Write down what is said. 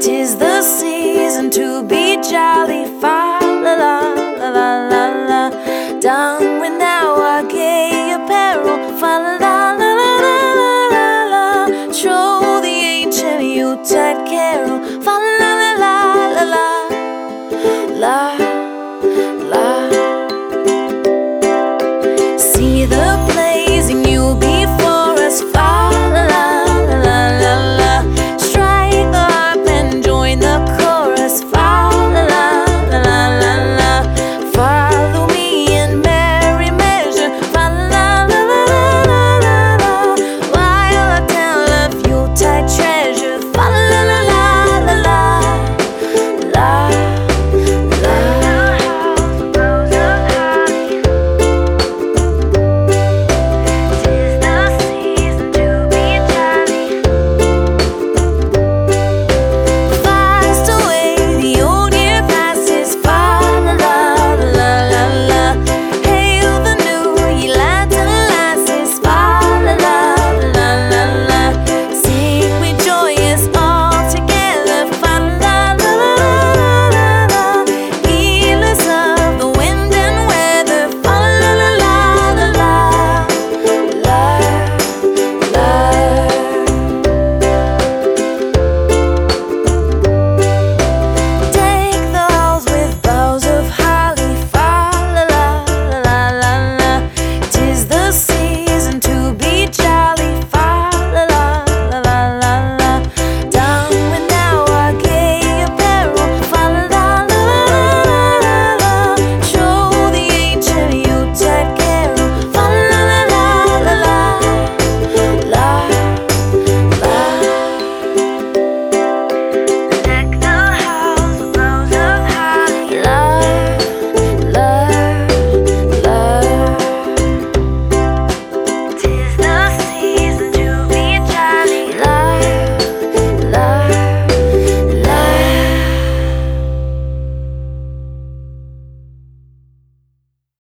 'Tis the season to be jolly. Fa la la la la la la. Done with now our gay apparel. Fa la la la la la la la la. Troll the ancient Yuletide carol. Fa la la la la la la. la.